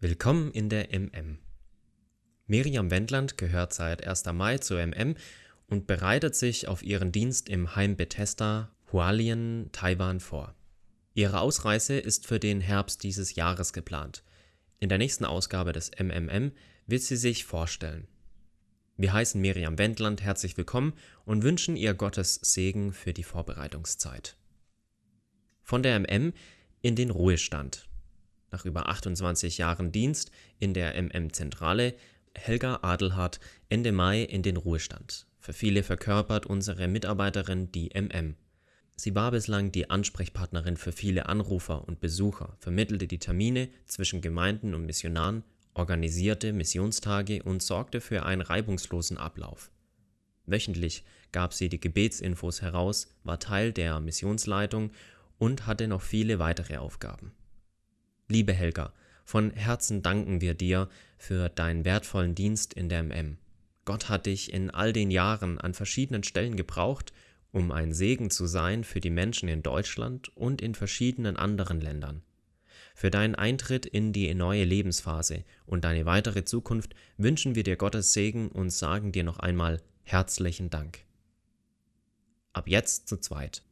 Willkommen in der MM. Miriam Wendland gehört seit 1. Mai zur MM und bereitet sich auf ihren Dienst im Heim Bethesda, Hualien, Taiwan vor. Ihre Ausreise ist für den Herbst dieses Jahres geplant. In der nächsten Ausgabe des MMM wird sie sich vorstellen. Wir heißen Miriam Wendland herzlich willkommen und wünschen ihr Gottes Segen für die Vorbereitungszeit. Von der MM in den Ruhestand nach über 28 Jahren Dienst in der MM-Zentrale Helga Adelhardt Ende Mai in den Ruhestand. Für viele verkörpert unsere Mitarbeiterin die MM. Sie war bislang die Ansprechpartnerin für viele Anrufer und Besucher, vermittelte die Termine zwischen Gemeinden und Missionaren, organisierte Missionstage und sorgte für einen reibungslosen Ablauf. Wöchentlich gab sie die Gebetsinfos heraus, war Teil der Missionsleitung und hatte noch viele weitere Aufgaben. Liebe Helga, von Herzen danken wir dir für deinen wertvollen Dienst in der MM. Gott hat dich in all den Jahren an verschiedenen Stellen gebraucht, um ein Segen zu sein für die Menschen in Deutschland und in verschiedenen anderen Ländern. Für deinen Eintritt in die neue Lebensphase und deine weitere Zukunft wünschen wir dir Gottes Segen und sagen dir noch einmal herzlichen Dank. Ab jetzt zu zweit.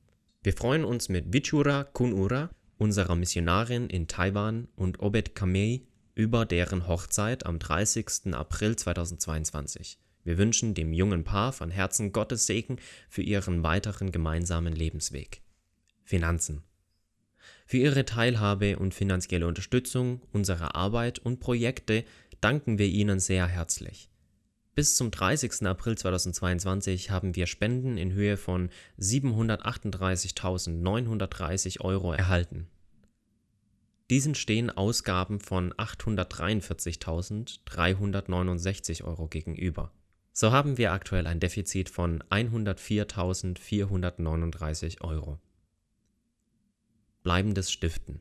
Wir freuen uns mit Vichura Kunura unserer Missionarin in Taiwan und Obed Kamei über deren Hochzeit am 30. April 2022. Wir wünschen dem jungen Paar von Herzen Gottes Segen für ihren weiteren gemeinsamen Lebensweg. Finanzen. Für Ihre Teilhabe und finanzielle Unterstützung unserer Arbeit und Projekte danken wir Ihnen sehr herzlich. Bis zum 30. April 2022 haben wir Spenden in Höhe von 738.930 Euro erhalten. Diesen stehen Ausgaben von 843.369 Euro gegenüber. So haben wir aktuell ein Defizit von 104.439 Euro. Bleibendes Stiften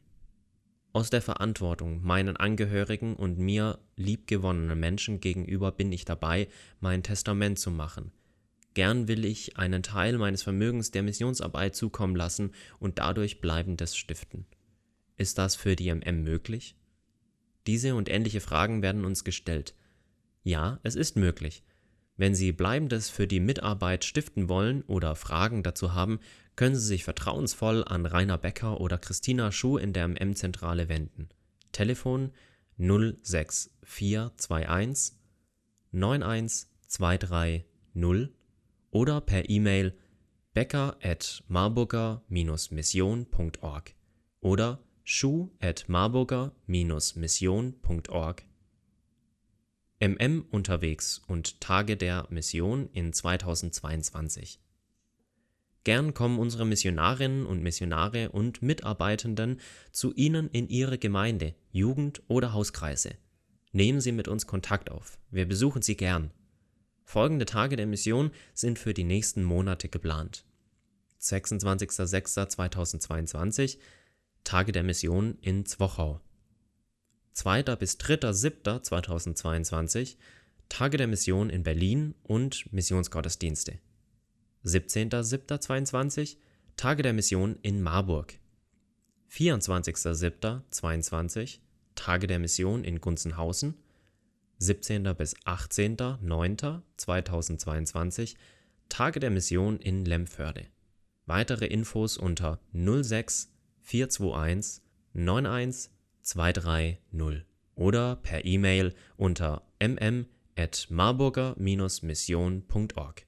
aus der Verantwortung meinen Angehörigen und mir liebgewonnenen Menschen gegenüber bin ich dabei, mein Testament zu machen. Gern will ich einen Teil meines Vermögens der Missionsarbeit zukommen lassen und dadurch Bleibendes stiften. Ist das für die MM möglich? Diese und ähnliche Fragen werden uns gestellt. Ja, es ist möglich. Wenn Sie Bleibendes für die Mitarbeit stiften wollen oder Fragen dazu haben, können Sie sich vertrauensvoll an Rainer Becker oder Christina Schuh in der MM-Zentrale wenden. Telefon 06421 91230 oder per E-Mail becker at marburger-mission.org oder schuh at marburger-mission.org MM unterwegs und Tage der Mission in 2022. Gern kommen unsere Missionarinnen und Missionare und Mitarbeitenden zu Ihnen in Ihre Gemeinde, Jugend oder Hauskreise. Nehmen Sie mit uns Kontakt auf. Wir besuchen Sie gern. Folgende Tage der Mission sind für die nächsten Monate geplant. 26.06.2022 Tage der Mission in Zwochau. 2. bis 3.7.2022 Tage der Mission in Berlin und Missionsgottesdienste. 17.07.22 Tage der Mission in Marburg. 24.07.22 Tage der Mission in Gunzenhausen. 17. bis 18.09.2022 Tage der Mission in Lemförde. Weitere Infos unter 06 421 91 230 oder per E-Mail unter mm@marburger-mission.org